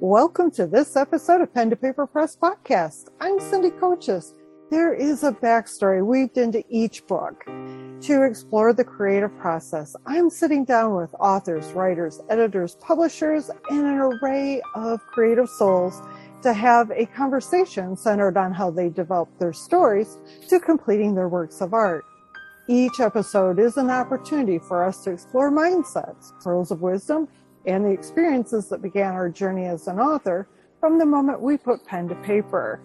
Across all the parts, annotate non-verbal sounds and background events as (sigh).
Welcome to this episode of Pen to Paper Press Podcast. I'm Cindy Coaches. There is a backstory weaved into each book to explore the creative process. I'm sitting down with authors, writers, editors, publishers, and an array of creative souls to have a conversation centered on how they develop their stories to completing their works of art. Each episode is an opportunity for us to explore mindsets, pearls of wisdom, and the experiences that began our journey as an author from the moment we put pen to paper.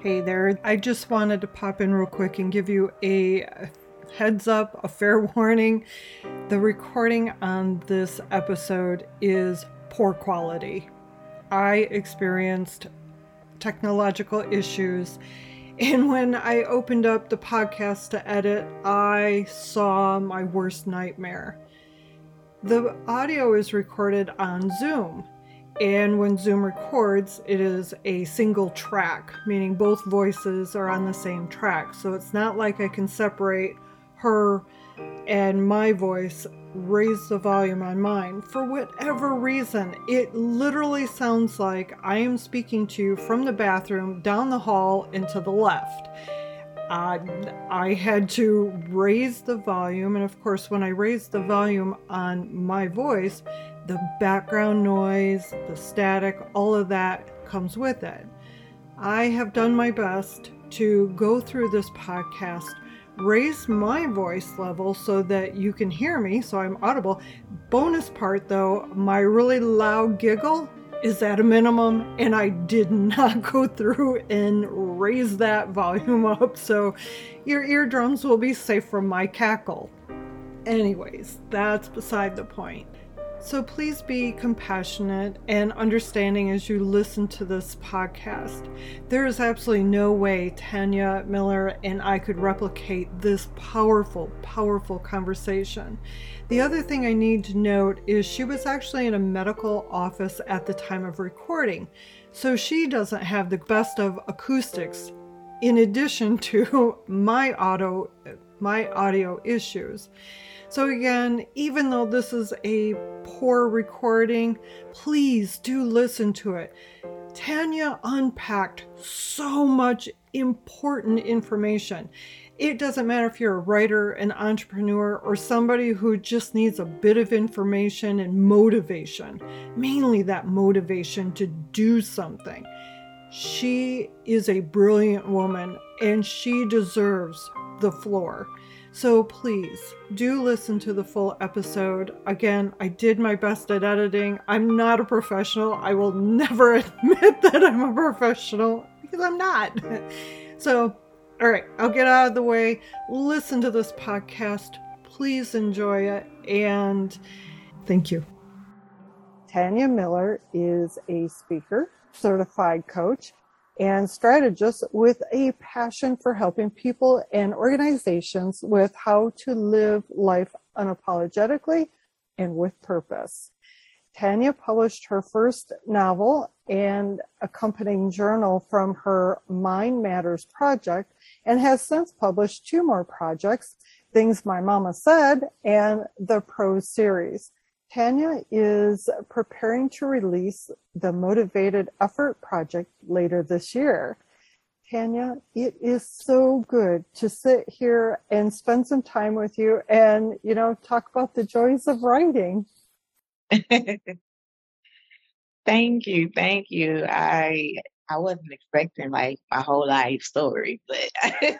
Hey there, I just wanted to pop in real quick and give you a heads up, a fair (laughs) warning. The recording on this episode is poor quality. I experienced technological issues. (laughs) And when I opened up the podcast to edit, I saw my worst nightmare. The audio is recorded on Zoom. And when Zoom records, it is a single track, meaning both voices are on the same track. So it's not like I can separate her and my voice, raise the volume on mine. For whatever reason, it literally sounds like I am speaking to you from the bathroom, down the hall, and to the left uh, I had to raise the volume. And of course, when I raised the volume on my voice, the background noise, the static, all of that comes with it. I have done my best to go through this podcast, raise my voice level so that you can hear me, so I'm audible. Bonus part though, my really loud giggle is at a minimum, and I did not go through and raise that volume up, so your eardrums will be safe from my cackle. Anyways, that's beside the point. So please be compassionate and understanding as you listen to this podcast. There is absolutely no way Tanya Miller and I could replicate this powerful, powerful conversation. The other thing I need to note is she was actually in a medical office at the time of recording, so she doesn't have the best of acoustics in addition (laughs) to my auto my audio issues. So, again, even though this is a poor recording, please do listen to it. Tanya unpacked so much important information. It doesn't matter if you're a writer, an entrepreneur, or somebody who just needs a bit of information and motivation, mainly that motivation to do something. She is a brilliant woman and she deserves the floor. So please do listen to the full episode. Again, I did my best at editing. I'm not a professional. I will never (laughs) admit that I'm a professional because I'm not. (laughs) So, all right, I'll get out of the way. Listen to this podcast. Please enjoy it. And thank you. Tanya Miller is a speaker, certified coach, and strategists with a passion for helping people and organizations with how to live life unapologetically and with purpose. Tanya published her first novel and accompanying journal from her Mind Matters project and has since published two more projects, Things My Mama Said and the Prose series. Tanya is preparing to release the Motivated Effort project later this year. Tanya, it is so good to sit here and spend some time with you and, you know, talk about the joys of writing. (laughs) thank you. Thank you. I I wasn't expecting like my whole life story, but (laughs)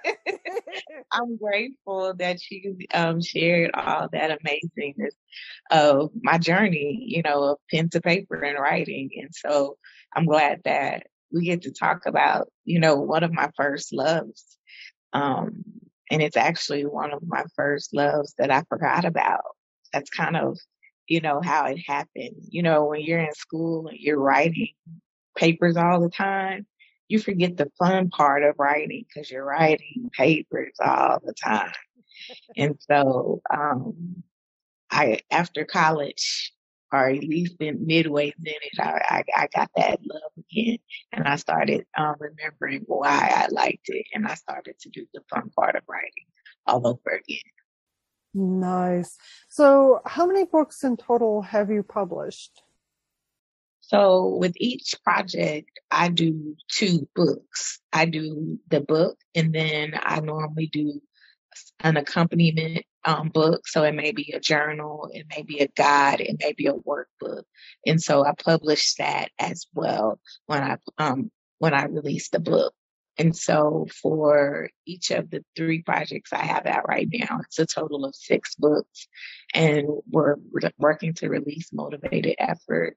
I'm grateful that you um, shared all that amazingness of my journey, you know, of pen to paper and writing. And so I'm glad that we get to talk about, you know, one of my first loves. Um, and it's actually one of my first loves that I forgot about. That's kind of, you know, how it happened. You know, when you're in school and you're writing papers all the time, you forget the fun part of writing because you're writing papers all the time. and so, um, I after college, or at least in midway in it, I, I, I got that love again, and I started um, remembering why I liked it, and I started to do the fun part of writing all over again. Nice. So, how many books in total have you published? So with each project, I do two books. I do the book and then I normally do an accompaniment um, book. So it may be a journal, it may be a guide, it may be a workbook. And so I publish that as well when I um, when I release the book. And so for each of the three projects I have out right now, it's a total of six books. And we're working to release Motivated Effort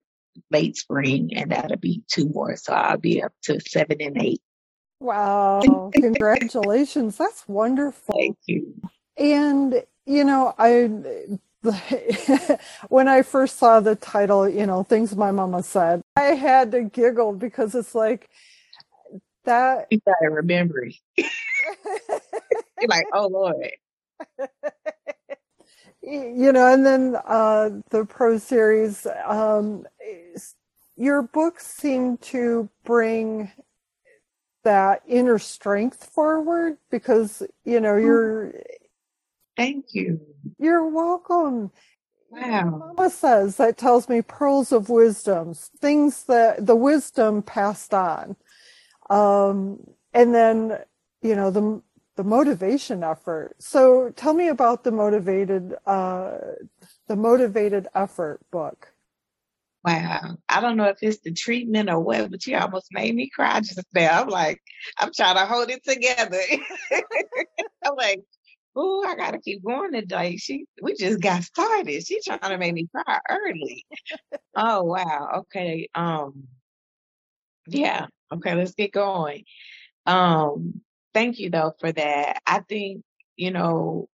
late spring, and that'll be two more. So I'll be up to seven and eight. Wow. (laughs) Congratulations. That's wonderful. Thank you. And, you know, I (laughs) when I first saw the title, you know, things my mama said, I had to giggle because it's like that. You gotta remember. (laughs) You're like, oh Lord. You know, and then uh, the pro series, um, your books seem to bring that inner strength forward because you know you're thank you. You're welcome. Wow. Mama says that tells me pearls of wisdoms things that the wisdom passed on. Um and then you know the the motivation effort so tell me about the motivated uh the motivated effort book Wow. I don't know if it's the treatment or what, but you almost made me cry just now. I'm like, I'm trying to hold it together. (laughs) I'm like, oh, I gotta keep going today. She we just got started. She's trying to make me cry early. oh wow. Okay. Um yeah. Okay, let's get going. Um, thank you though for that. I think, you know,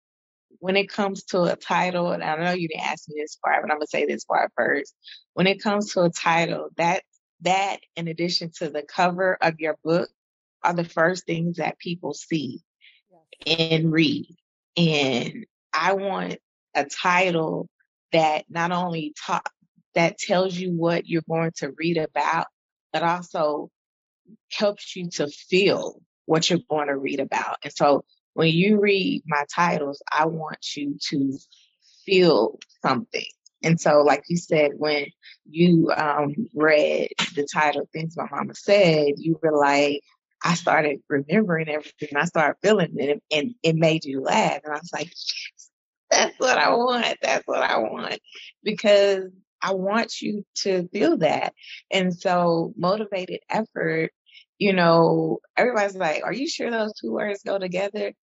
when it comes to a title, and I know you didn't ask me this part, but I'm gonna say this part first. When it comes to a title, that that in addition to the cover of your book are the first things that people see and read. And I want a title that not only talk that tells you what you're going to read about, but also helps you to feel what you're going to read about. And so when you read my titles, I want you to feel something. And so, like you said, when you um, read the title, Things My Mama Said, you were like, I started remembering everything. I started feeling it, and it made you laugh. And I was like, yes, that's what I want. That's what I want. Because I want you to feel that. And so, motivated effort you know, everybody's like, are you sure those two words go together?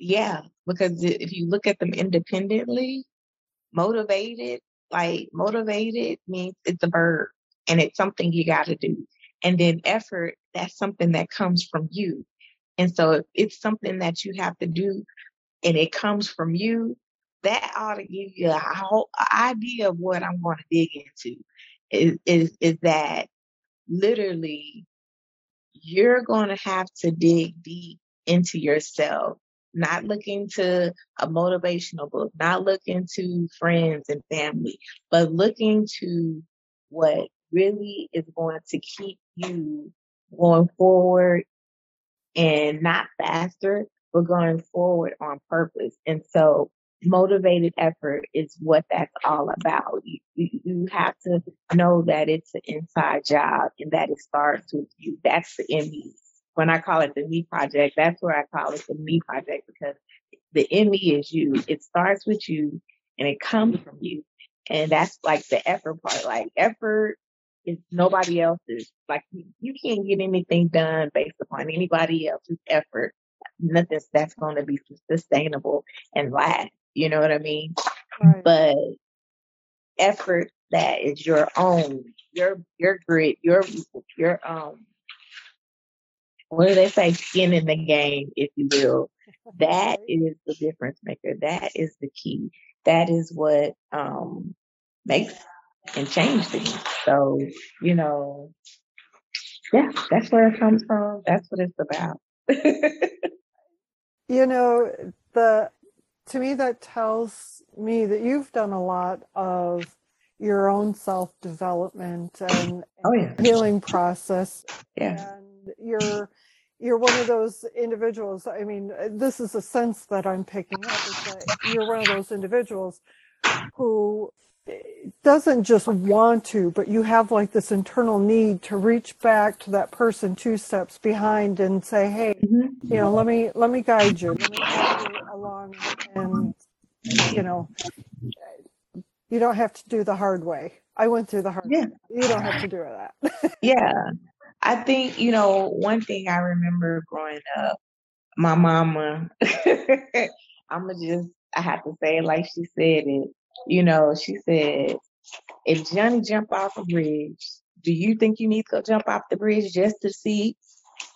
Yeah, because if you look at them independently, motivated, like motivated means it's a verb and it's something you got to do. And then effort, that's something that comes from you. And so it's something that you have to do and it comes from you, that ought to give you a whole idea of what I'm going to dig into is, is, is that literally you're going to have to dig deep into yourself, not looking to a motivational book, not looking to friends and family, but looking to what really is going to keep you going forward and not faster, but going forward on purpose. And so motivated effort is what that's all about. You, you, have to know that it's an inside job and that it starts with you. That's the ME. When I call it the me project, that's where I call it the me project because the ME is you. It starts with you and it comes from you. And that's like the effort part. Like effort is nobody else's. Like you, you can't get anything done based upon anybody else's effort. Nothing that's going to be sustainable and last. You know what I mean? Right. But effort that is your own, your your grit, your your um what do they say, skin in the game, if you will. (laughs) That is the difference maker. That is the key. That is what um makes and change things. So, you know, yeah, that's where it comes from. That's what it's about. (laughs) you know, the to me, that tells me that you've done a lot of your own self development and, oh, yeah. healing process. Yeah. And you're you're one of those individuals. I mean, this is a sense that I'm picking up is that you're one of those individuals who doesn't just want to, but you have like this internal need to reach back to that person two steps behind and say, "Hey, mm-hmm. you know, let me let me guide you, let me guide you and you know, you don't have to do the hard way. I went through the hard yeah. way. You don't have to do that. (laughs) yeah, I think you know one thing I remember growing up, my mama. (laughs) I'ma just I have to say it like she said it you know, she said, if Johnny jump off a bridge, do you think you need to go jump off the bridge just to see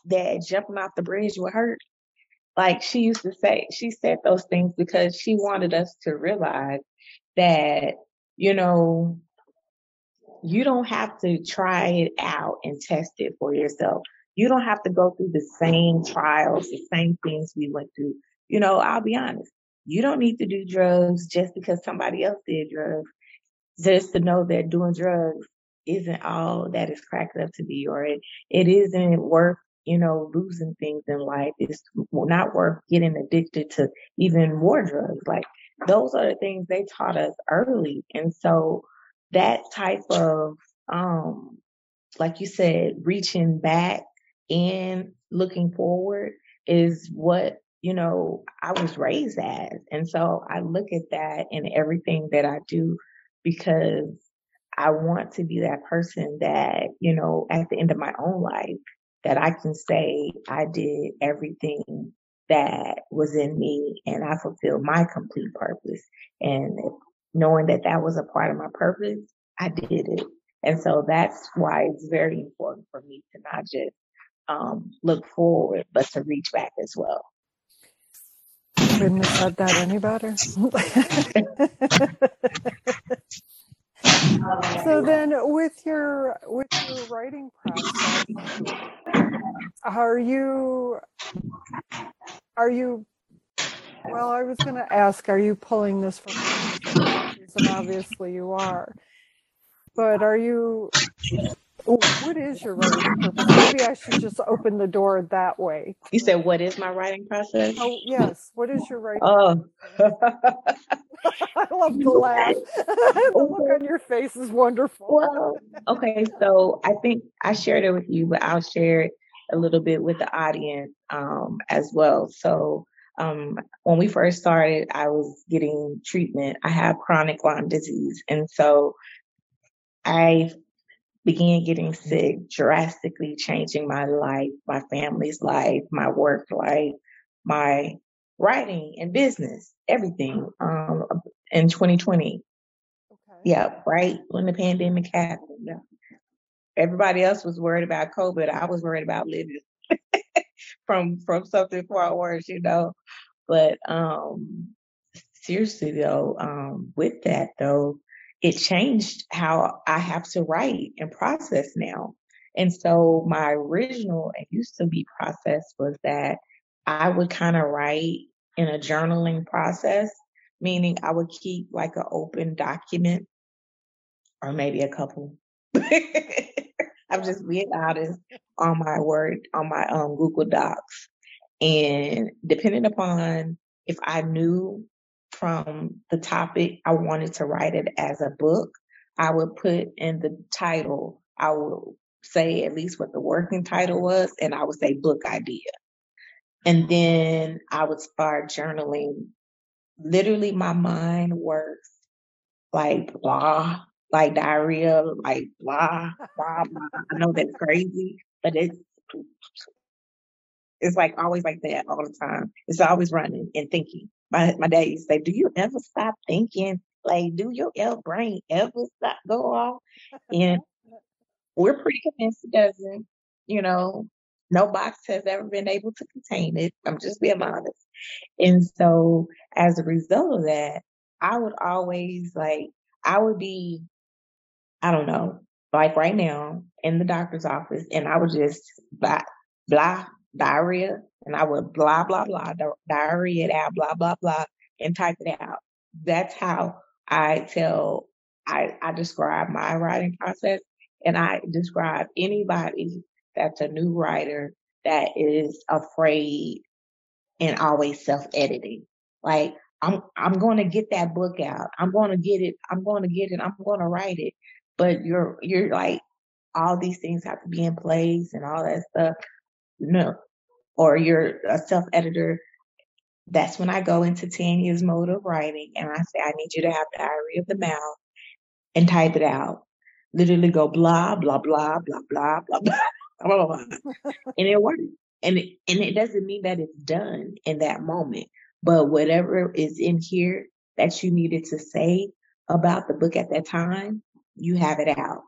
that jumping off the bridge will hurt? Like she used to say, she said those things because she wanted us to realize that, you know, you don't have to try it out and test it for yourself. You don't have to go through the same trials, the same things we went through. You know, I'll be honest. You don't need to do drugs just because somebody else did drugs. Just to know that doing drugs isn't all that is cracked up to be, or it, it isn't worth, you know, losing things in life. It's not worth getting addicted to even more drugs. Like those are the things they taught us early. And so that type of, um, like you said, reaching back and looking forward is what you know, I was raised as. And so I look at that in everything that I do because I want to be that person that, you know, at the end of my own life, that I can say I did everything that was in me and I fulfilled my complete purpose. And knowing that that was a part of my purpose, I did it. And so that's why it's very important for me to not just um, look forward, but to reach back as well couldn't have said that any better. (laughs) so then with your with your writing process are you are you well i was going to ask are you pulling this from and obviously you are. But are you what is your writing purpose? Maybe I should just open the door that way. You said, "What is my writing process?" Oh yes, what is your writing? Oh, (laughs) I love the laugh. (laughs) the look on your face is wonderful. Well, okay, so I think I shared it with you, but I'll share it a little bit with the audience um, as well. So. Um, when we first started, I was getting treatment. I have chronic Lyme disease. And so I began getting sick, drastically changing my life, my family's life, my work life, my writing and business, everything um, in 2020. Okay. Yeah, right when the pandemic happened. Everybody else was worried about COVID. I was worried about living (laughs) from from something far worse, you know. But um seriously though, um, with that though, it changed how I have to write and process now. And so my original and used to be process was that I would kind of write in a journaling process, meaning I would keep like an open document or maybe a couple. (laughs) I'm just being honest on my word, on my um, Google Docs. And depending upon if I knew from the topic, I wanted to write it as a book. I would put in the title, I would say at least what the working title was, and I would say book idea. And mm-hmm. then I would start journaling. Literally, my mind works like blah, like diarrhea, like blah, blah, blah. I know that's crazy, but it's it's like always like that all the time. It's always running and thinking my, my dad used to say, Do you ever stop thinking? Like, do your L brain ever stop go off? And we're pretty convinced it doesn't. You know, no box has ever been able to contain it. I'm just being honest. And so as a result of that, I would always like I would be, I don't know, like right now in the doctor's office, and I would just blah blah diarrhea, and I would blah, blah, blah, diarrhea it out, blah, blah, blah, and type it out. That's how I tell, I, I describe my writing process. And I describe anybody that's a new writer that is afraid and always self editing. Like, I'm I'm going to get that book out. I'm going to get it. I'm going to get it. I'm going to write it. But you're you're like all these things have to be in place and all that stuff. No, or you're a self editor. That's when I go into Tanya's mode of writing and I say, I need you to have diary of the mouth and type it out. Literally go blah blah blah blah blah blah blah, (laughs) blah, blah. (laughs) and it works. And it, and it doesn't mean that it's done in that moment, but whatever is in here that you needed to say about the book at that time, you have it out.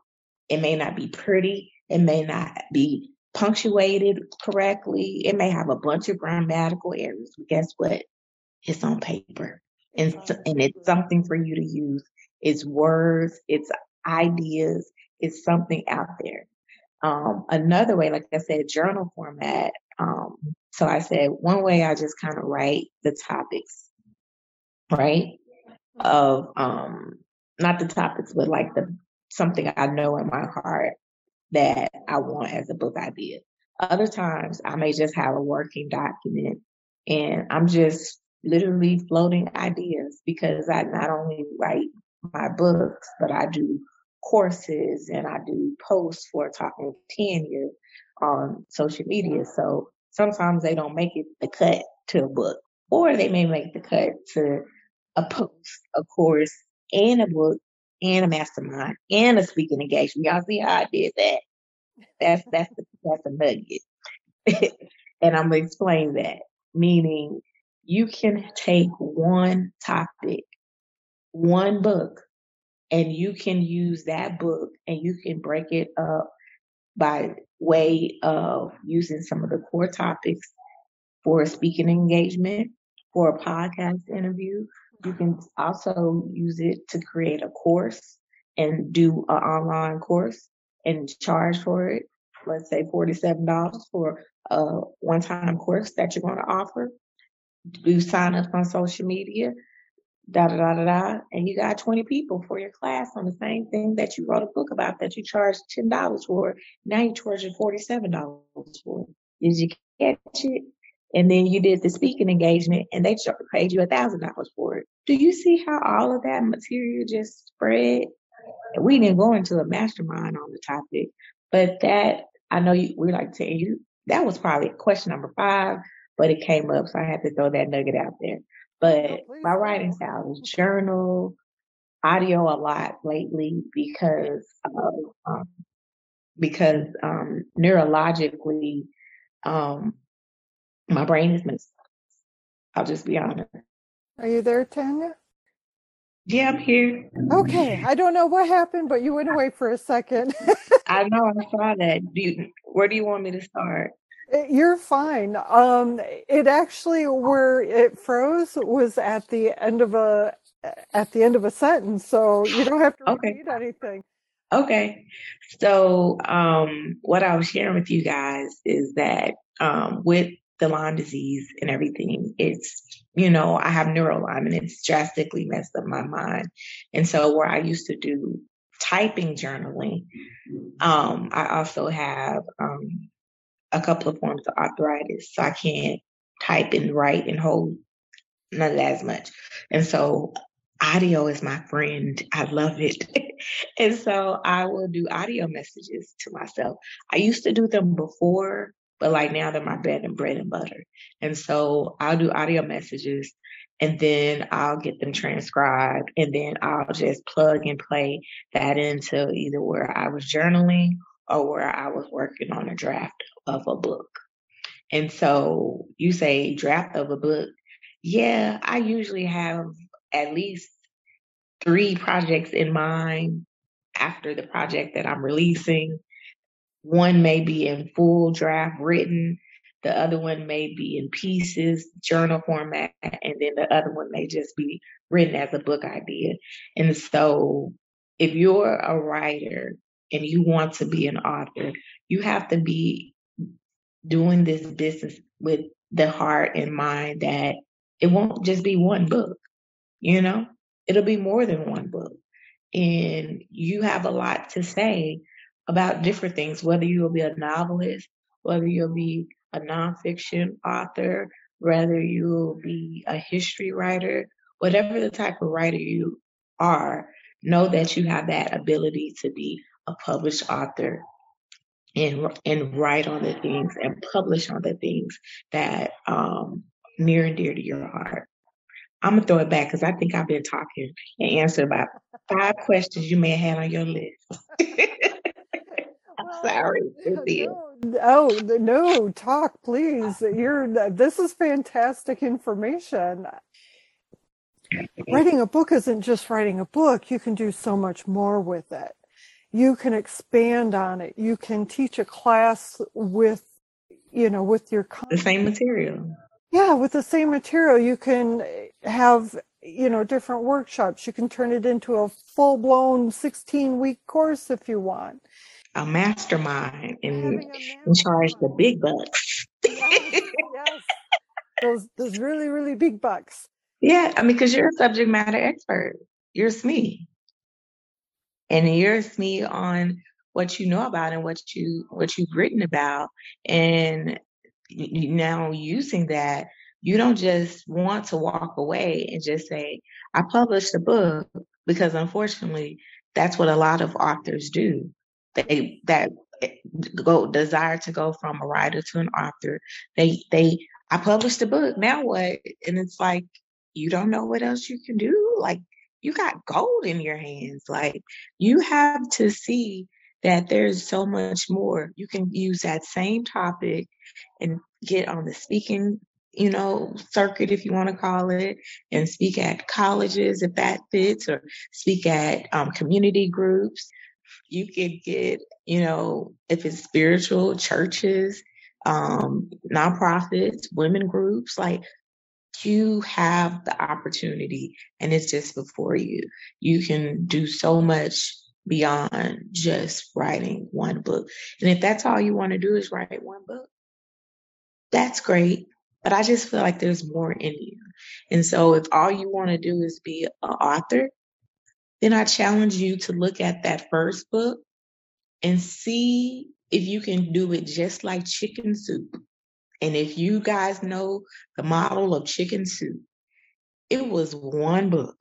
It may not be pretty. It may not be punctuated correctly. It may have a bunch of grammatical errors. But guess what? It's on paper. And, and it's something for you to use. It's words, it's ideas, it's something out there. Um, another way, like I said, journal format. Um, so I said one way I just kind of write the topics, right? Of um, not the topics, but like the something I know in my heart that I want as a book idea. Other times I may just have a working document and I'm just literally floating ideas because I not only write my books, but I do courses and I do posts for talking Tanya on social media. So sometimes they don't make it the cut to a book, or they may make the cut to a post, a course, and a book, and a mastermind, and a speaking engagement. Y'all see how I did that? That's that's the, that's a nugget, (laughs) and I'm gonna explain that. Meaning, you can take one topic, one book, and you can use that book and you can break it up by way of using some of the core topics for a speaking engagement, for a podcast interview. You can also use it to create a course and do an online course and charge for it. Let's say $47 for a one time course that you're going to offer. Do sign up on social media da da da da da, and you got 20 people for your class on the same thing that you wrote a book about that you charged $10 for. Now you charge $47 for. Did you catch it? And then you did the speaking engagement and they paid you a $1,000 for it. Do you see how all of that material just spread? We didn't go into a mastermind on the topic, but that I know you, we like to you that was probably question number five, but it came up, so I had to throw that nugget out there. But oh, my writing style is journal, audio a lot lately because of, um, because um, neurologically, um, my brain is messed up. I'll just be honest. Are you there, Tanya? Yeah, I'm here. Okay, I don't know what happened, but you went away for a second. (laughs) I know, I saw that. Do you, where do you want me to start? Eh, you're fine. Um, it actually where it froze was at the end of a at the end of a sentence, so you don't have to (sighs) okay. repeat anything. Okay. So um, what I was sharing with you guys is that um, with the Lyme disease and everything, it's you know I have neural Lyme and it's drastically messed up my mind, and so where I used to do typing journaling, um, I also have um, a couple of forms of arthritis, so I can't type and write and hold that as much. And so audio is my friend. I love it. (laughs) and so I will do audio messages to myself. I used to do them before, but like now they're my bread and bread and butter. And so I'll do audio messages and then I'll get them transcribed and then I'll just plug and play that into either where I was journaling or where I was working on a draft of a book. And so you say draft of a book. Yeah, I usually have at least three projects in mind after the project that I'm releasing. One may be in full draft written, the other one may be in pieces, journal format, and then the other one may just be written as a book idea. And so if you're a writer and you want to be an author, you have to be doing this business with the heart and mind that it won't just be one book, you know, it'll be more than one book. And you have a lot to say about different things, whether you'll be a novelist, whether you'll be a nonfiction author, whether you'll be a history writer, whatever the type of writer you are, know that you have that ability to be a published author and and write on the things and publish on the things that um, near and dear to your heart. I'm gonna throw it back because I think I've been talking and answered about five questions you may have had on your list. (laughs) Sorry, (laughs) oh no, talk please. You're this is fantastic information. Writing a book isn't just writing a book. You can do so much more with it. You can expand on it. You can teach a class with, you know, with your the same material yeah, with the same material, you can have, you know, different workshops. You can turn it into a full blown 16 week course if you want. A mastermind and, and charge the big bucks. yes, (laughs) yes. Those, those really, really big bucks. Yeah, I mean, because you're a subject matter expert. You're SME. And you're SME on what you know about and what you what you've written about. And now using that, you don't just want to walk away and just say, I published a book, because unfortunately, that's what a lot of authors do. They that eh, go desire to go from a writer to an author. They they I published a book. Now what? And it's like you don't know what else you can do. Like you got gold in your hands. Like you have to see that there's so much more. You can use that same topic and get on the speaking, you know, circuit, if you want to call it, and speak at colleges if that fits, or speak at um, community groups. You could get, you know, if it's spiritual churches, um, nonprofits, women groups, like you have the opportunity and it's just before you. You can do so much beyond just writing one book. And if that's all you want to do is write one book, that's great. But I just feel like there's more in you. And so if all you want to do is be an author, then I challenge you to look at that first book and see if you can do it just like chicken soup. And if you guys know the model of chicken soup, it was one book.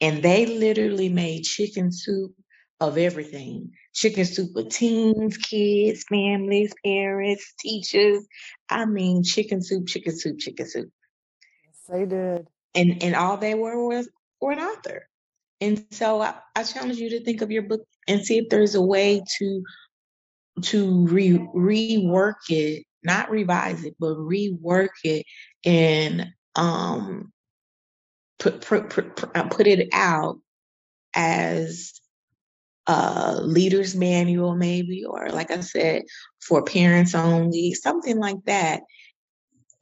And they literally made chicken soup of everything. Chicken soup with teens, kids, families, parents, teachers. I mean, chicken soup, chicken soup, chicken soup. Yes, they did. And and all they were was for an author. And so I, I challenge you to think of your book and see if there's a way to to re rework it, not revise it, but rework it and um put put put, put it out as a leader's manual, maybe, or like I said, for parents only, something like that,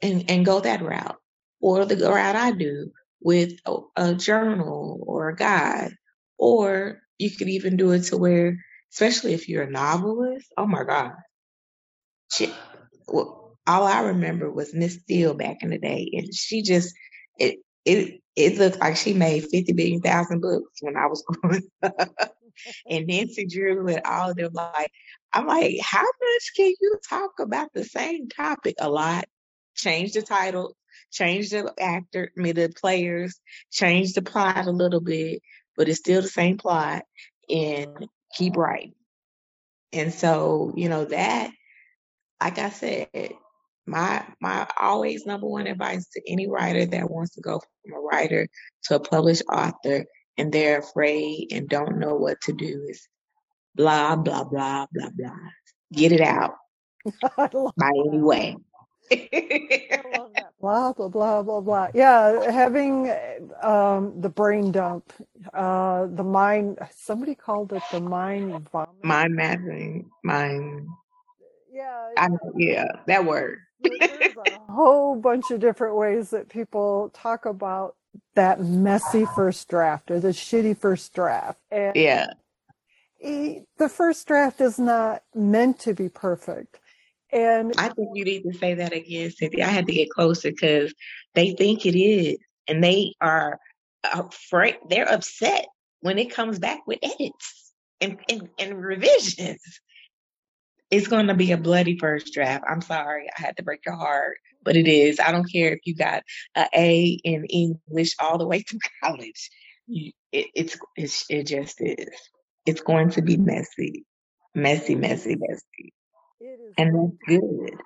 and, and go that route. Or the route I do with a, a journal or a guide. Or you could even do it to where, especially if you're a novelist, oh my God. She, well, all I remember was Miss Steel back in the day, and she just it it it looked like she made fifty billion thousand books when I was (laughs) growing up and Nancy Drew and all of them. Like, I'm like, how much can you talk about the same topic a lot? Change the title, change the actor, I mean, the players, change the plot a little bit, but it's still the same plot and keep writing. And so, you know, that, like I said, my my always number one advice to any writer that wants to go from a writer to a published author and they're afraid and don't know what to do is blah, blah, blah, blah, blah. Get it out (laughs) by any way. Blah blah blah blah blah yeah having um the brain dump uh the mind somebody called it the mind vomit. mind mapping mind yeah I, yeah that word there's a whole bunch of different ways that people talk about that messy first draft or the shitty first draft. And yeah. the first draft is not meant to be perfect. And I think you need to say that again, Cynthia. I had to get closer because they think it is, and they are uh, afraid. They're upset when it comes back with edits and, and, and revisions. It's going to be a bloody first draft. I'm sorry, I had to break your heart, but it is. I don't care if you got a A in English all the way through (laughs) college. It, it's it's it just is. It's going to be messy, messy, messy, messy, and that's good.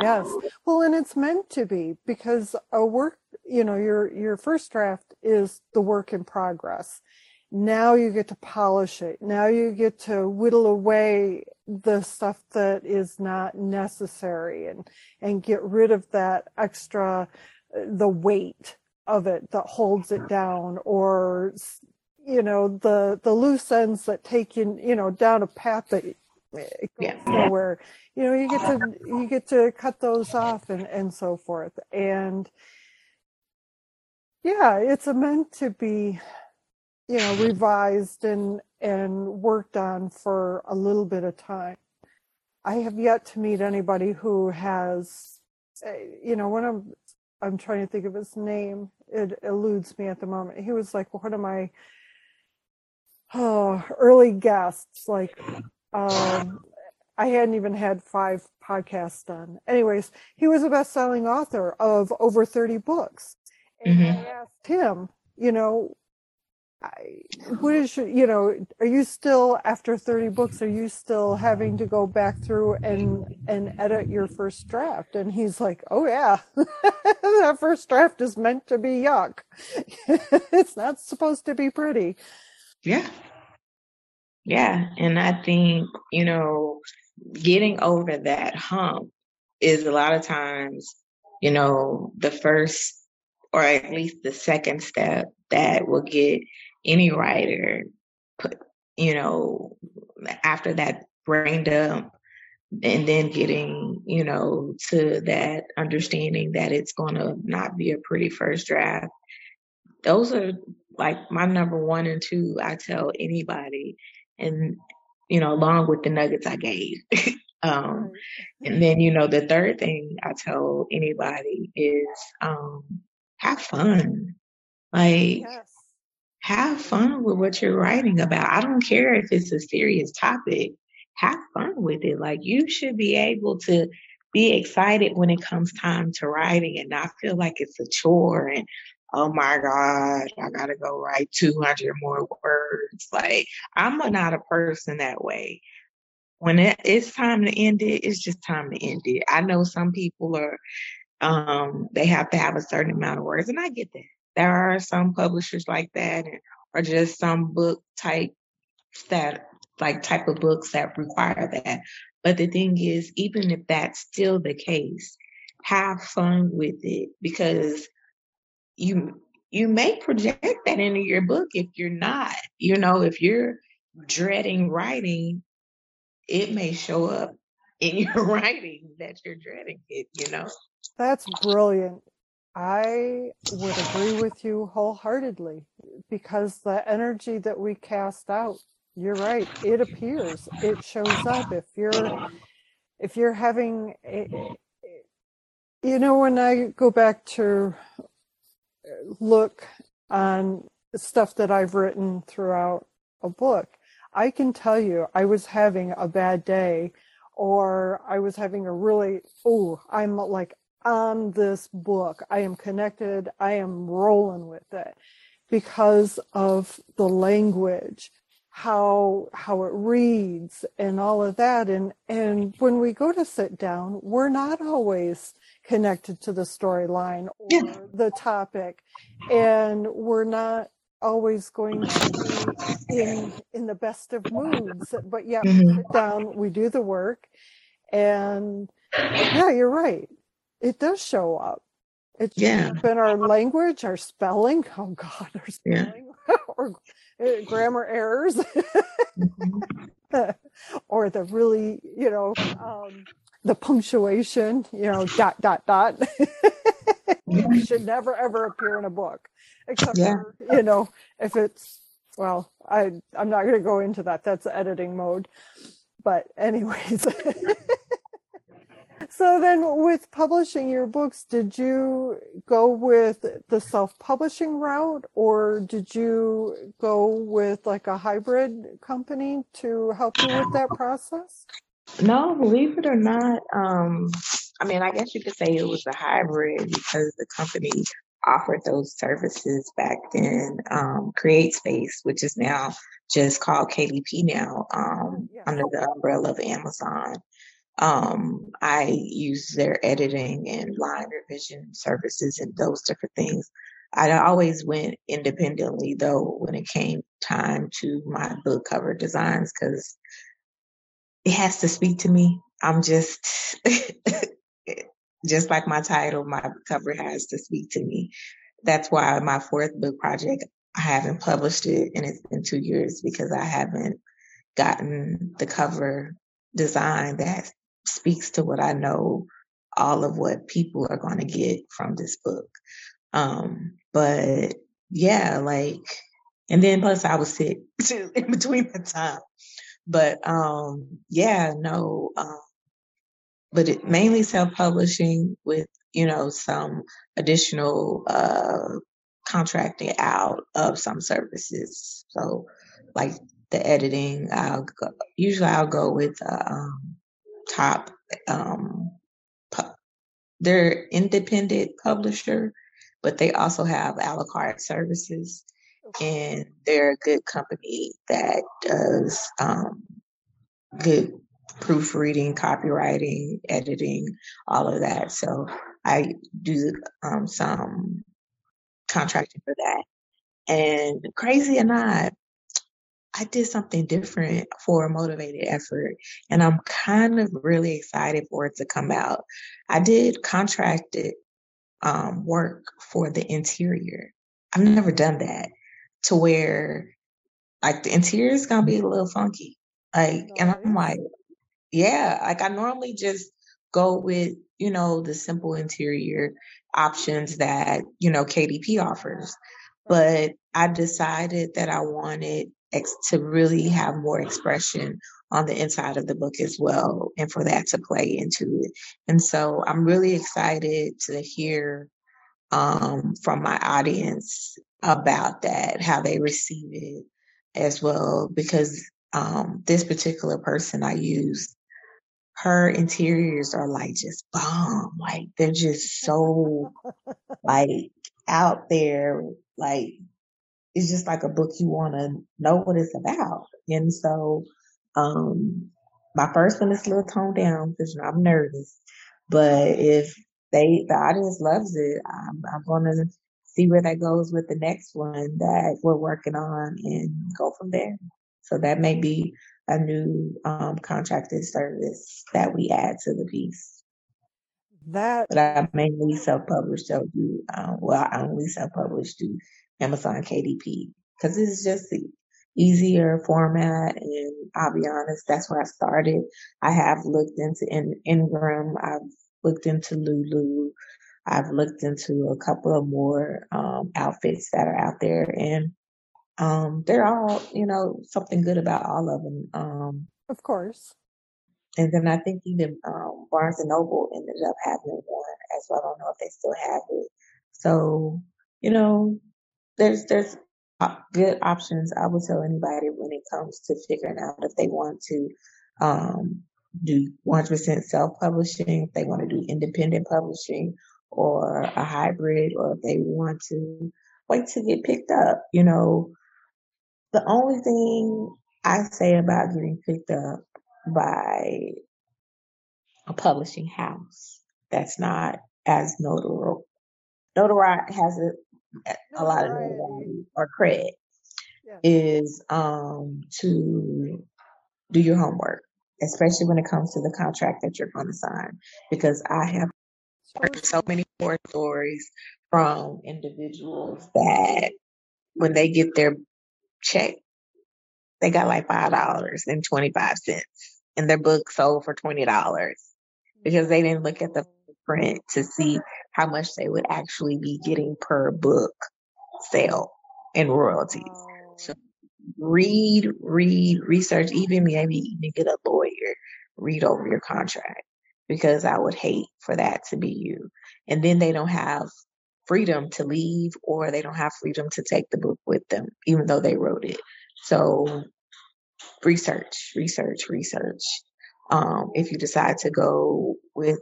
Yes. Well, and it's meant to be because a work, you know, your your first draft is the work in progress. Now you get to polish it. Now you get to whittle away the stuff that is not necessary and and get rid of that extra uh, the weight of it that holds it down or you know the the loose ends that take you you know down a path that it goes yeah. nowhere. You know, you get to you get to cut those off and and so forth. And yeah, it's meant to be, you know, revised and and worked on for a little bit of time. I have yet to meet anybody who has, eh, you know, when I'm I'm trying to think of his name. It eludes me at the moment. He was like one of my oh, early guests, like um, I hadn't even had five podcasts done. Anyways, he was a best-selling author of over 30 books. And mm-hmm. I asked him, you know, I, what is your, you know, are you still after 30 books, are you still having to go back through and, and edit your first draft? And he's like, oh yeah, (laughs) that first draft is meant to be yuck. (laughs) it's not supposed to be pretty. Yeah. Yeah. And I think, you know, getting over that hump is a lot of times, you know, the first or at least the second step that will get any writer put, you know, after that brain dump and then getting, you know, to that understanding that it's going to not be a pretty first draft. Those are like my number one and two. I tell anybody and you know, along with the nuggets I gave. (laughs) um, and then, you know, the third thing I tell anybody is um, have fun. Like, yes. have fun with what you're writing about. I don't care if it's a serious topic, have fun with it. Like, you should be able to be excited when it comes time to writing and not feel like it's a chore and oh my God, I gotta go write 200 more words. Like, I'm not a person that way. When it, it's time to end it, it's just time to end it. I know some people are, um, they have to have a certain amount of words, and I get that. There are some publishers like that, and, or just some book type that, like type of books that require that. But the thing is, even if that's still the case, have fun with it because you you may project that into your book if you're not. You know, if you're dreading writing, it may show up in (laughs) your writing that you're dreading it, you know. That's brilliant. I would agree with you wholeheartedly because the energy that we cast out, you're right, it appears, it shows up. If you're if you're having a, you know when I go back to look on stuff that I've written throughout a book, I can tell you I was having a bad day or I was having a really, oh, I'm like on this book. I am connected. I am rolling with it because of the language, how, how it reads and all of that. And, and when we go to sit down, we're not always connected to the storyline or yeah. the topic and we're not always going to be in in the best of moods but yeah mm-hmm. we sit down we do the work and yeah you're right it does show up it's yeah. been our language our spelling (laughs) oh god our spelling yeah. (laughs) or uh, grammar errors mm-hmm. (laughs) or the really you know um, the punctuation, you know, dot, dot, dot. (laughs) should never ever appear in a book, except yeah. for, you know, if it's, well, I, I'm not going to go into that. That's editing mode. But anyways. (laughs) so then with publishing your books, did you go with the self-publishing route or did you go with like a hybrid company to help you with that process? No, believe it or not, um, I mean, I guess you could say it was a hybrid because the company offered those services back then. Um, CreateSpace, which is now just called KDP now, um, yes. under the umbrella of Amazon. Um, I use their editing and line revision services and those different things. I always went independently though when it came time to my book cover designs because it has to speak to me. I'm just (laughs) just like my title, my cover has to speak to me. That's why my fourth book project, I haven't published it and it's been two years because I haven't gotten the cover design that speaks to what I know all of what people are going to get from this book. Um, but yeah, like, and then plus I was sick (laughs) in between the time. But um, yeah, no, um, but it mainly self-publishing with you know some additional uh, contracting out of some services. So like the editing, I'll go, usually I'll go with uh, um, top. Um, pu- they're independent publisher, but they also have a la carte services, and they're a good company that does um, good proofreading, copywriting, editing, all of that. So I do um, some contracting for that. And crazy or not, I did something different for a motivated effort. And I'm kind of really excited for it to come out. I did contracted um, work for the interior. I've never done that to where like the interior is gonna be a little funky. Like, and I'm like, yeah, like I normally just go with, you know, the simple interior options that, you know, KDP offers. But I decided that I wanted ex- to really have more expression on the inside of the book as well and for that to play into it. And so I'm really excited to hear um, from my audience about that, how they receive it as well, because um, this particular person I use, her interiors are like just bomb. Like they're just so (laughs) like out there. Like it's just like a book you want to know what it's about. And so, um, my first one is a little toned down because I'm nervous. But if they, the audience loves it, I'm, I'm going to see where that goes with the next one that we're working on and go from there. So that may be a new um, contracted service that we add to the piece. That, but I mainly self-published. So do um, well, I only self-published to Amazon KDP because it's just the easier format. And I'll be honest, that's where I started. I have looked into In- Ingram. I've looked into Lulu. I've looked into a couple of more um, outfits that are out there, and um, they're all, you know, something good about all of them. Um, of course. And then I think even um, Barnes and Noble ended up having one as well. I don't know if they still have it. So, you know, there's there's good options. I would tell anybody when it comes to figuring out if they want to um, do 100% self-publishing, if they want to do independent publishing, or a hybrid, or if they want to wait to get picked up. You know, the only thing I say about getting picked up by a publishing house that's not as notable, notoriety has a, a lot of notoriety or credit yeah. is um, to do your homework, especially when it comes to the contract that you're going to sign. Because I have heard so many more stories from individuals that when they get their check, they got like five dollars and twenty five cents, and their book sold for twenty dollars because they didn't look at the print to see how much they would actually be getting per book sale and royalties. So oh. read, read, research, even maybe even get a lawyer, read over your contract because I would hate for that to be you. And then they don't have freedom to leave or they don't have freedom to take the book with them, even though they wrote it. So research, research, research. Um, if you decide to go with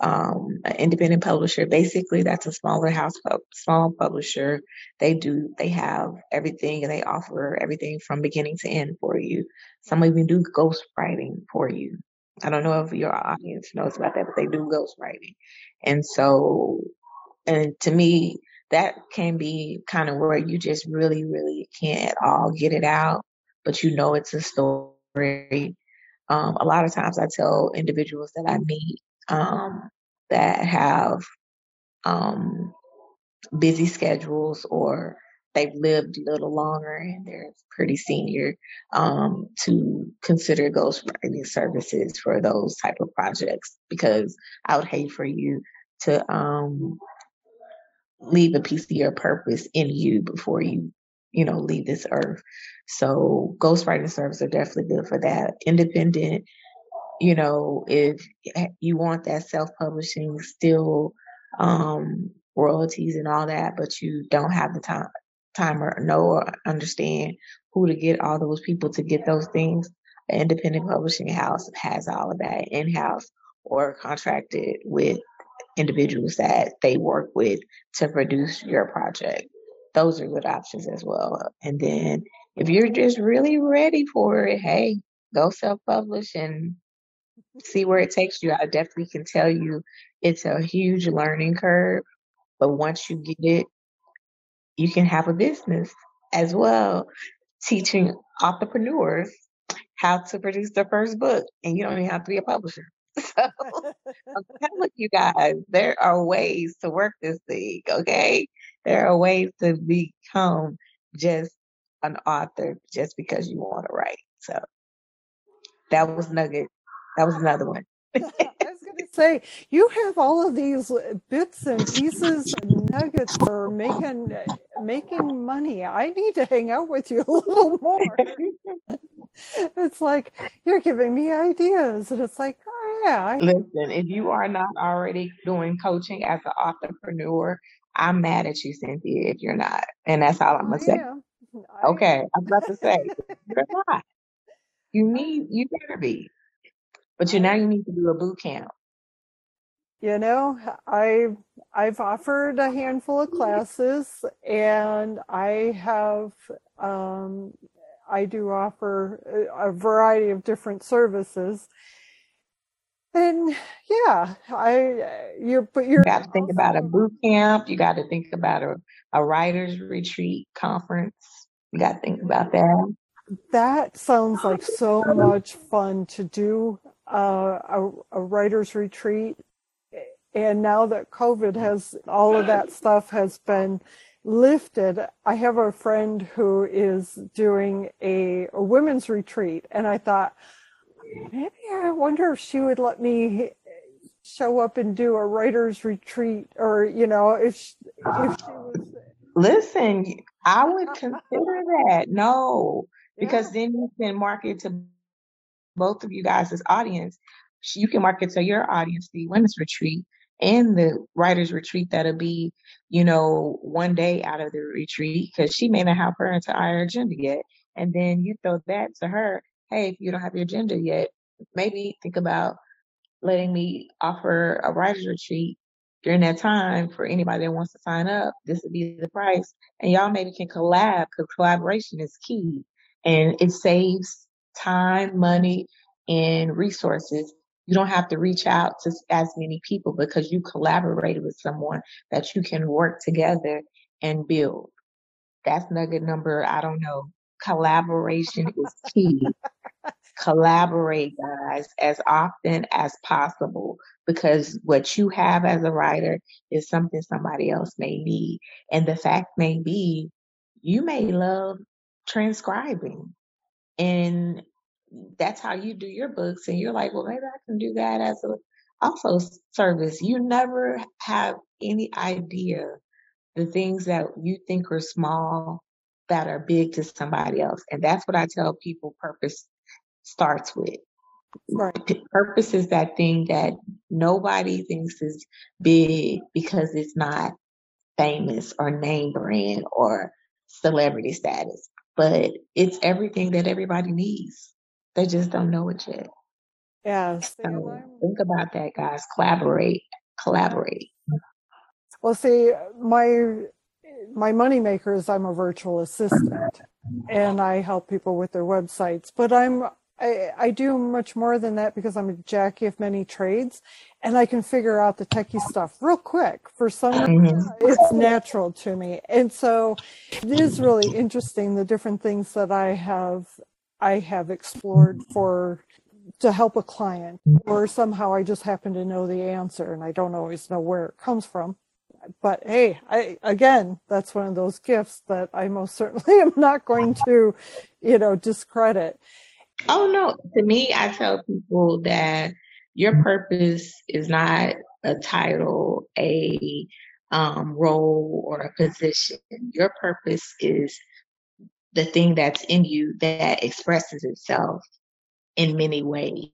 um, an independent publisher. Basically, that's a smaller house, small publisher. They do, they have everything and they offer everything from beginning to end for you. Some even do ghostwriting for you. I don't know if your audience knows about that, but they do ghostwriting. And so, and to me, that can be kind of where you just really, really can't at all get it out, but you know it's a story. Um, a lot of times I tell individuals that I meet um, that have um, busy schedules or they've lived a little longer and they're pretty senior um, to consider ghostwriting services for those type of projects because I would hate for you to um, leave a piece of your purpose in you before you you know leave this earth. So ghostwriting services are definitely good for that. Independent you know, if you want that self publishing still um, royalties and all that, but you don't have the time time or know or understand who to get all those people to get those things, an independent publishing house has all of that in house or contracted with individuals that they work with to produce your project. Those are good options as well. And then if you're just really ready for it, hey, go self publish and see where it takes you. I definitely can tell you it's a huge learning curve, but once you get it, you can have a business as well, teaching entrepreneurs how to produce their first book, and you don't even have to be a publisher. (laughs) So I'm telling you guys, there are ways to work this thing, okay? There are ways to become just an author just because you want to write. So that was Nugget that was another one. (laughs) I was going to say, you have all of these bits and pieces and nuggets for making making money. I need to hang out with you (laughs) a little more. it's like you're giving me ideas, and it's like, oh yeah. I... Listen, if you are not already doing coaching as an entrepreneur, I'm mad at you, Cynthia. If you're not, and that's all I'm gonna say. I... Okay, I'm about to say (laughs) you're not. You need, you better be. But you now you need to do a boot camp. You know, I I've offered a handful of classes, and I have um, I do offer a variety of different services. And yeah, I you but you're you got to think about a boot camp. You got to think about a, a writers retreat conference. You got to think about that. That sounds like so much fun to do uh, a, a writer's retreat. And now that COVID has, all of that stuff has been lifted, I have a friend who is doing a, a women's retreat. And I thought, maybe I wonder if she would let me show up and do a writer's retreat or, you know, if, she, if she was. (gasps) Listen, I would consider (laughs) that. No, because yeah. then you can market to both of you guys' as audience. You can market to your audience the women's retreat and the writers retreat that'll be, you know, one day out of the retreat because she may not have her entire agenda yet. And then you throw that to her. Hey, if you don't have your agenda yet, maybe think about letting me offer a writers retreat during that time for anybody that wants to sign up. This would be the price. And y'all maybe can collab because collaboration is key and it saves time, money, and resources. You don't have to reach out to as many people because you collaborated with someone that you can work together and build. That's nugget number, I don't know. Collaboration (laughs) is key. Collaborate, guys, as often as possible because what you have as a writer is something somebody else may need. And the fact may be you may love transcribing and that's how you do your books and you're like well maybe i can do that as a also service. You never have any idea the things that you think are small that are big to somebody else and that's what i tell people purpose starts with. Right. Purpose is that thing that nobody thinks is big because it's not famous or name brand or celebrity status but it's everything that everybody needs. They just don't know it yet. Yeah. So think about that, guys. Collaborate. Collaborate. Well, see, my my money maker is I'm a virtual assistant and I help people with their websites, but I'm I, I do much more than that because I'm a Jackie of many trades and I can figure out the techie stuff real quick. For some mm-hmm. reason, it's natural to me. And so it is really interesting the different things that I have I have explored for to help a client or somehow I just happen to know the answer and I don't always know where it comes from but hey, I again, that's one of those gifts that I most (laughs) certainly am not going to, you know, discredit. Oh no, to me, I tell people that your purpose is not a title, a um, role, or a position. Your purpose is the thing that's in you that expresses itself in many ways.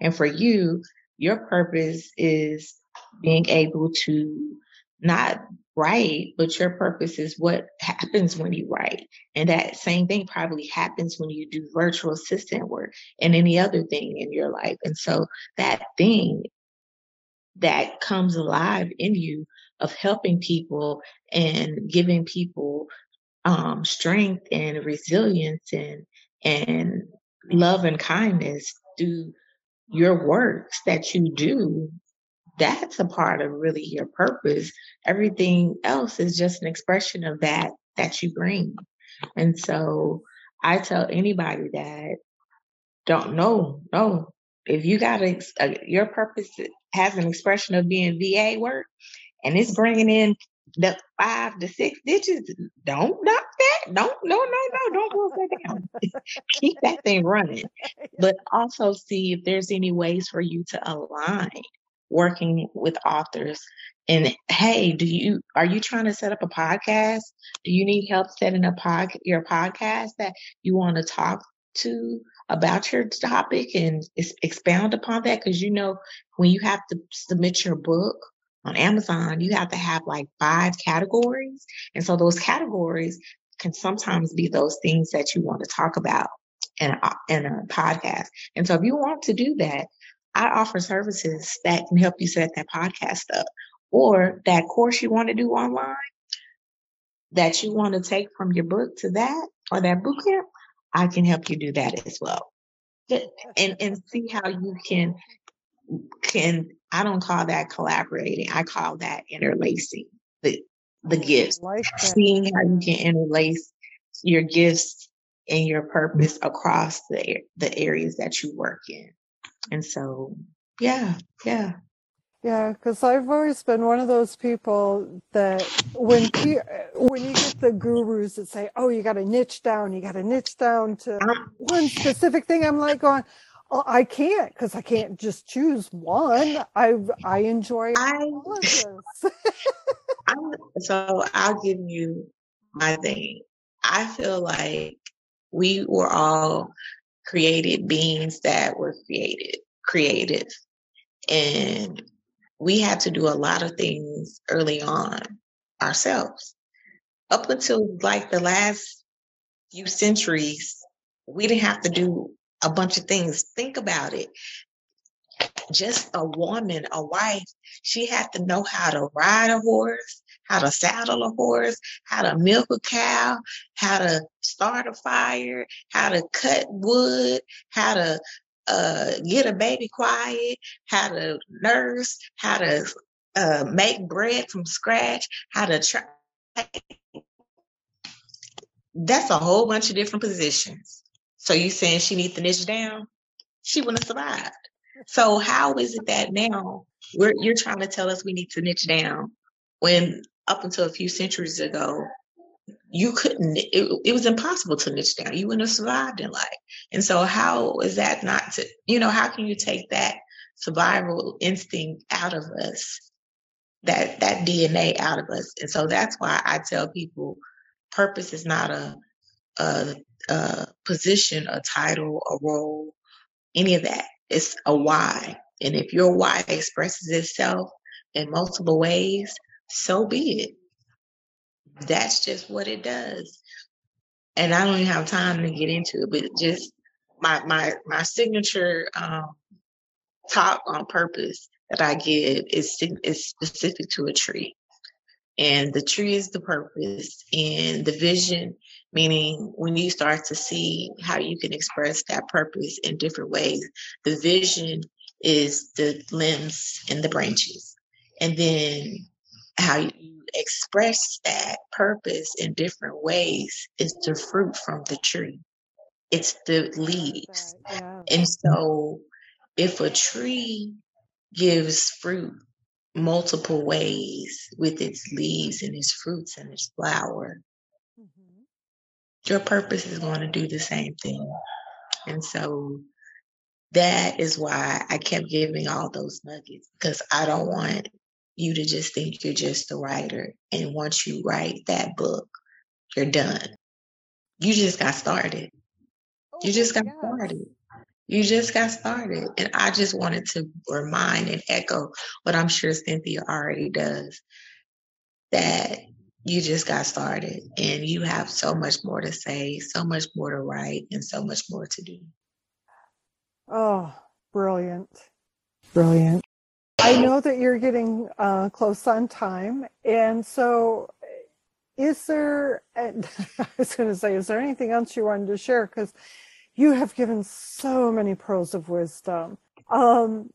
And for you, your purpose is being able to not write, but your purpose is what happens when you write. And that same thing probably happens when you do virtual assistant work and any other thing in your life. And so that thing that comes alive in you of helping people and giving people um, strength and resilience and and love and kindness through your works that you do that's a part of really your purpose. Everything else is just an expression of that that you bring. And so I tell anybody that don't know, no, if you got a, your purpose has an expression of being VA work and it's bringing in the five to six digits, don't knock that. Don't, no, no, no, don't go that down. (laughs) Keep that thing running. (laughs) But also see if there's any ways for you to align working with authors and hey do you are you trying to set up a podcast do you need help setting up pod, your podcast that you want to talk to about your topic and expound upon that because you know when you have to submit your book on amazon you have to have like five categories. And so those categories can sometimes be those things that you want to talk about in a, in a podcast. And so if you want to do that I offer services that can help you set that podcast up. Or that course you want to do online that you want to take from your book to that or that boot camp, I can help you do that as well. And and see how you can can I don't call that collaborating. I call that interlacing the the mm, gifts. Like Seeing how you can mm. interlace your gifts and your purpose across the the areas that you work in. And so, yeah, yeah. Yeah, because I've always been one of those people that when when you get the gurus that say, "Oh, you got to niche down, you got to niche down to one specific thing," I'm like going, oh, "I can't because I can't just choose one. I I enjoy I, all of this." so I'll give you my thing. I feel like we were all created beings that were created, creative. And we had to do a lot of things early on ourselves. Up until like the last few centuries, we didn't have to do a bunch of things. Think about it. Just a woman, a wife, she had to know how to ride a horse, how to saddle a horse, how to milk a cow, how to start a fire, how to cut wood, how to uh, get a baby quiet, how to nurse, how to uh, make bread from scratch, how to try. That's a whole bunch of different positions. So you saying she needs to niche down? She wouldn't have survived. So how is it that now we're, you're trying to tell us we need to niche down when up until a few centuries ago, you couldn't, it, it was impossible to niche down. You wouldn't have survived in life. And so, how is that not to, you know, how can you take that survival instinct out of us, that, that DNA out of us? And so, that's why I tell people purpose is not a, a, a position, a title, a role, any of that. It's a why. And if your why expresses itself in multiple ways, so be it. That's just what it does. And I don't even have time to get into it, but just my my my signature um, talk on purpose that I give is is specific to a tree. And the tree is the purpose and the vision, meaning when you start to see how you can express that purpose in different ways, the vision is the limbs and the branches. And then how you express that purpose in different ways is the fruit from the tree. It's the leaves. Yeah. And so if a tree gives fruit multiple ways with its leaves and its fruits and its flower. Your purpose is going to do the same thing. And so that is why I kept giving all those nuggets because I don't want you to just think you're just a writer. And once you write that book, you're done. You just got started. Oh you just got started. You just got started. And I just wanted to remind and echo what I'm sure Cynthia already does that you just got started and you have so much more to say, so much more to write, and so much more to do. Oh, brilliant. Brilliant. I know that you're getting uh, close on time. And so, is there, (laughs) I was going to say, is there anything else you wanted to share? Because you have given so many pearls of wisdom. Um,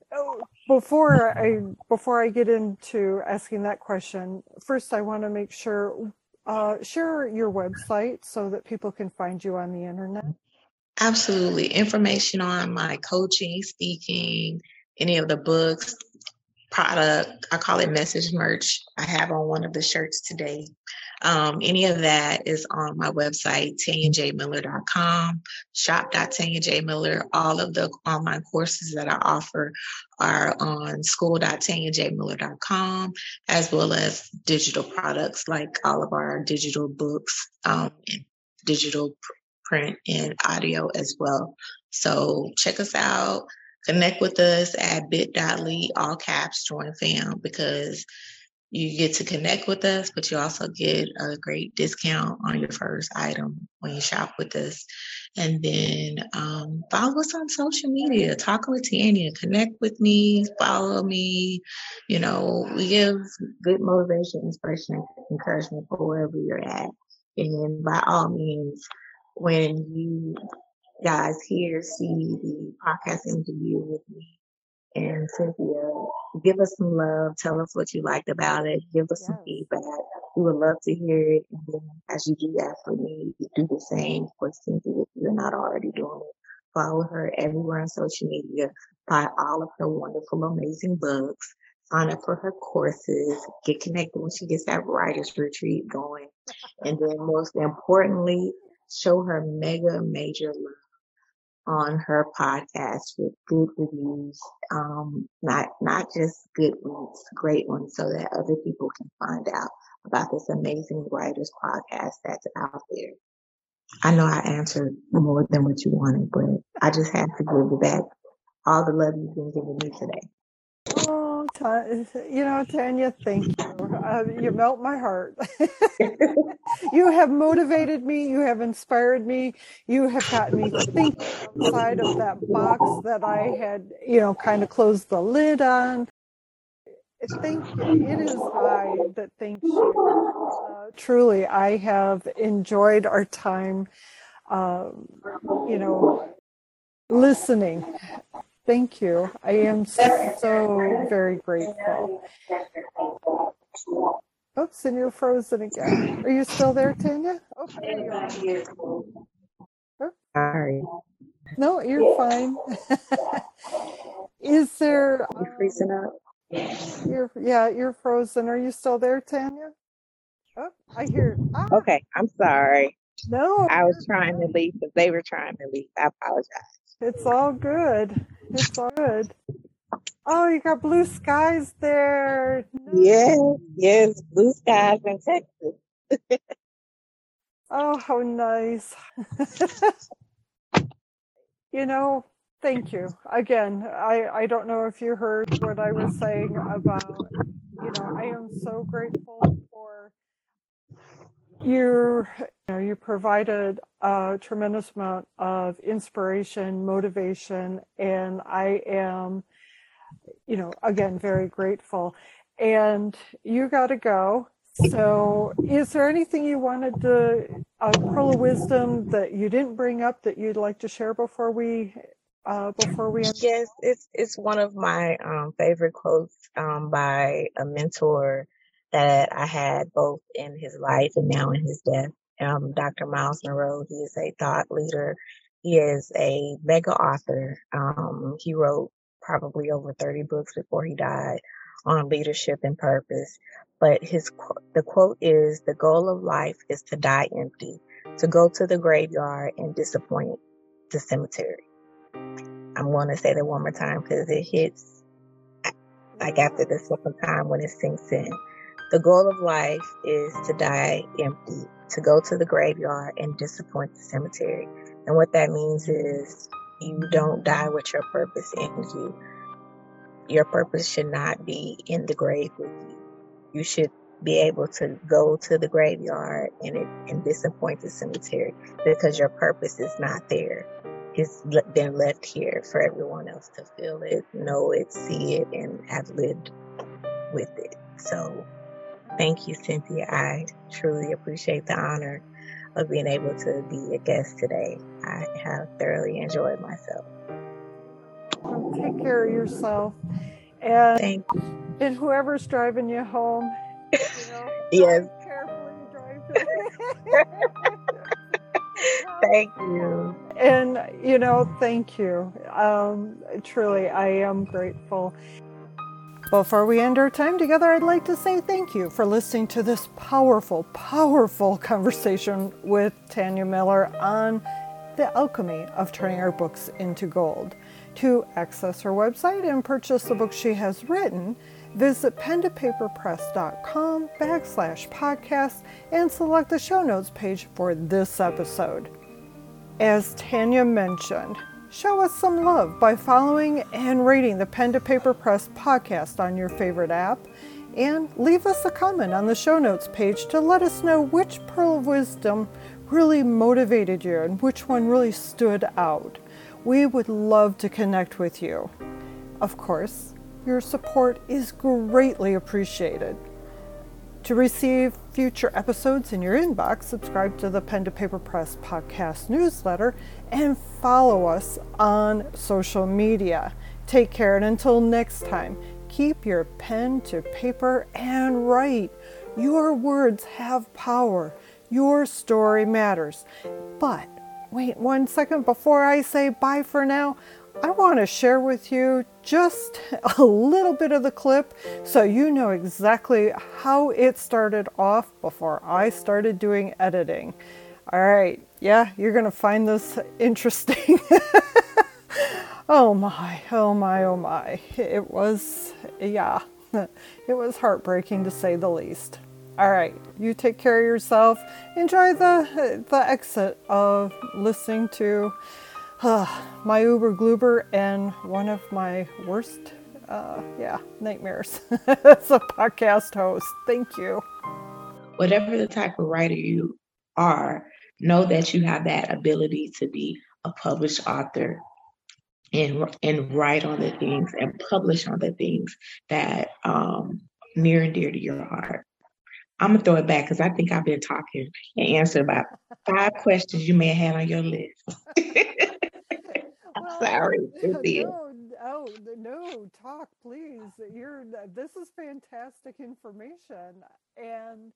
before I before I get into asking that question, first I want to make sure uh, share your website so that people can find you on the internet. Absolutely, information on my coaching, speaking, any of the books, product. I call it message merch. I have on one of the shirts today. Um, any of that is on my website, tanyajmiller.com, shop.tanyajmiller. All of the online courses that I offer are on school.tanyajmiller.com, as well as digital products like all of our digital books, um, digital print and audio as well. So check us out connect with us at bit.ly all caps join fam because you get to connect with us, but you also get a great discount on your first item when you shop with us. And then um, follow us on social media. Talk with Tanya. Connect with me. Follow me. You know, we give good motivation, inspiration, encouragement for wherever you're at. And by all means, when you guys here see the podcast interview with me and Cynthia, give us some love. Tell us what you liked about it. Give us yes. some feedback. We would love to hear it. And then as you do that for me, do the same for Cynthia if you're not already doing it. Follow her everywhere on social media. Buy all of her wonderful, amazing books. Sign up for her courses. Get connected when she gets that writer's retreat going. And then most importantly, show her mega major love on her podcast with good reviews, um, not not just good ones, great ones, so that other people can find out about this amazing writers podcast that's out there. I know I answered more than what you wanted, but I just have to give you back all the love you've been giving me today. Oh, you know, Tanya, thank you. Uh, you melt my heart. (laughs) (laughs) you have motivated me. You have inspired me. You have gotten me to think outside of that box that I had, you know, kind of closed the lid on. Thank you. It is I that thanks you. Uh, truly, I have enjoyed our time, um, you know, listening Thank you. I am so very grateful. Oops, and you're frozen again. Are you still there, Tanya? Okay. Oh, Sorry. No, you're fine. (laughs) Is there? You're freezing up. You're yeah, you're frozen. Are you still there, Tanya? Oh, I hear. Ah. Okay, I'm sorry. No, I was trying to leave, but they were trying to leave. I apologize. It's all good. It's all good. Oh, you got blue skies there. Yes, yes, blue skies in Texas. oh, how nice. (laughs) you know, thank you. Again, I, I don't know if you heard what I was saying about, you know, I am so grateful for you know, you provided a tremendous amount of inspiration, motivation, and I am you know, again, very grateful. And you got to go. So, is there anything you wanted to, a pearl of wisdom that you didn't bring up that you'd like to share before we, uh, before we? End? Yes, it's it's one of my um, favorite quotes um, by a mentor that I had both in his life and now in his death. Um, Dr. Myles Munroe. He is a thought leader. He is a mega author. Um, he wrote probably over 30 books before he died on leadership and purpose. But his the quote is the goal of life is to die empty, to go to the graveyard and disappoint the cemetery. I'm going to say that one more time because it hits like after the second time when it sinks in. The goal of life is to die empty, to go to the graveyard and disappoint the cemetery. And what that means is you don't die with your purpose in you. Your purpose should not be in the grave with you you should be able to go to the graveyard and it, and disappoint the cemetery because your purpose is not there. It's been left here for everyone else to feel it, know it, see it, and have lived with it. So, thank you, Cynthia. I truly appreciate the honor of being able to be a guest today. I have thoroughly enjoyed myself. take care of yourself. And Thank you. And whoever's driving you home, you know, (laughs) yes. carefully drive. (laughs) (laughs) thank you. And you know, thank you. Um, truly, I am grateful. Before we end our time together, I'd like to say thank you for listening to this powerful, powerful (laughs) conversation with Tanya Miller on the alchemy of turning our books into gold. To access her website and purchase the book she has written, visit pentopaperpress.com backslash podcast and select the show notes page for this episode. As Tanya mentioned, show us some love by following and rating the Pen to Paper Press podcast on your favorite app and leave us a comment on the show notes page to let us know which pearl of wisdom really motivated you and which one really stood out. We would love to connect with you. Of course, your support is greatly appreciated. To receive future episodes in your inbox, subscribe to the Pen to Paper Press podcast newsletter and follow us on social media. Take care, and until next time, keep your pen to paper and write. Your words have power. Your story matters. But wait one second before I say bye for now. I want to share with you just (laughs) a little bit of the clip so you know exactly how it started off before I started doing editing. All right, yeah, you're going to find this (laughs) interesting. (laughs) oh my, oh my, oh my. It was, yeah, it was heartbreaking to say the least. All right, you take care of yourself. Enjoy the the exit of listening to my Uber Gloober and one of my worst, uh, yeah, nightmares (laughs) as a podcast host. Thank you. Whatever the type of writer you are, know that you have that ability to be a published author and and write on the things and publish on the things that um, near and dear to your heart. I'm gonna throw it back because I think I've been talking and answered about five questions you may have had on your list. (laughs) (laughs) Sorry, no, oh no, talk please. You're this is fantastic information. And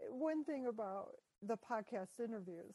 eh, one thing about the podcast interviews,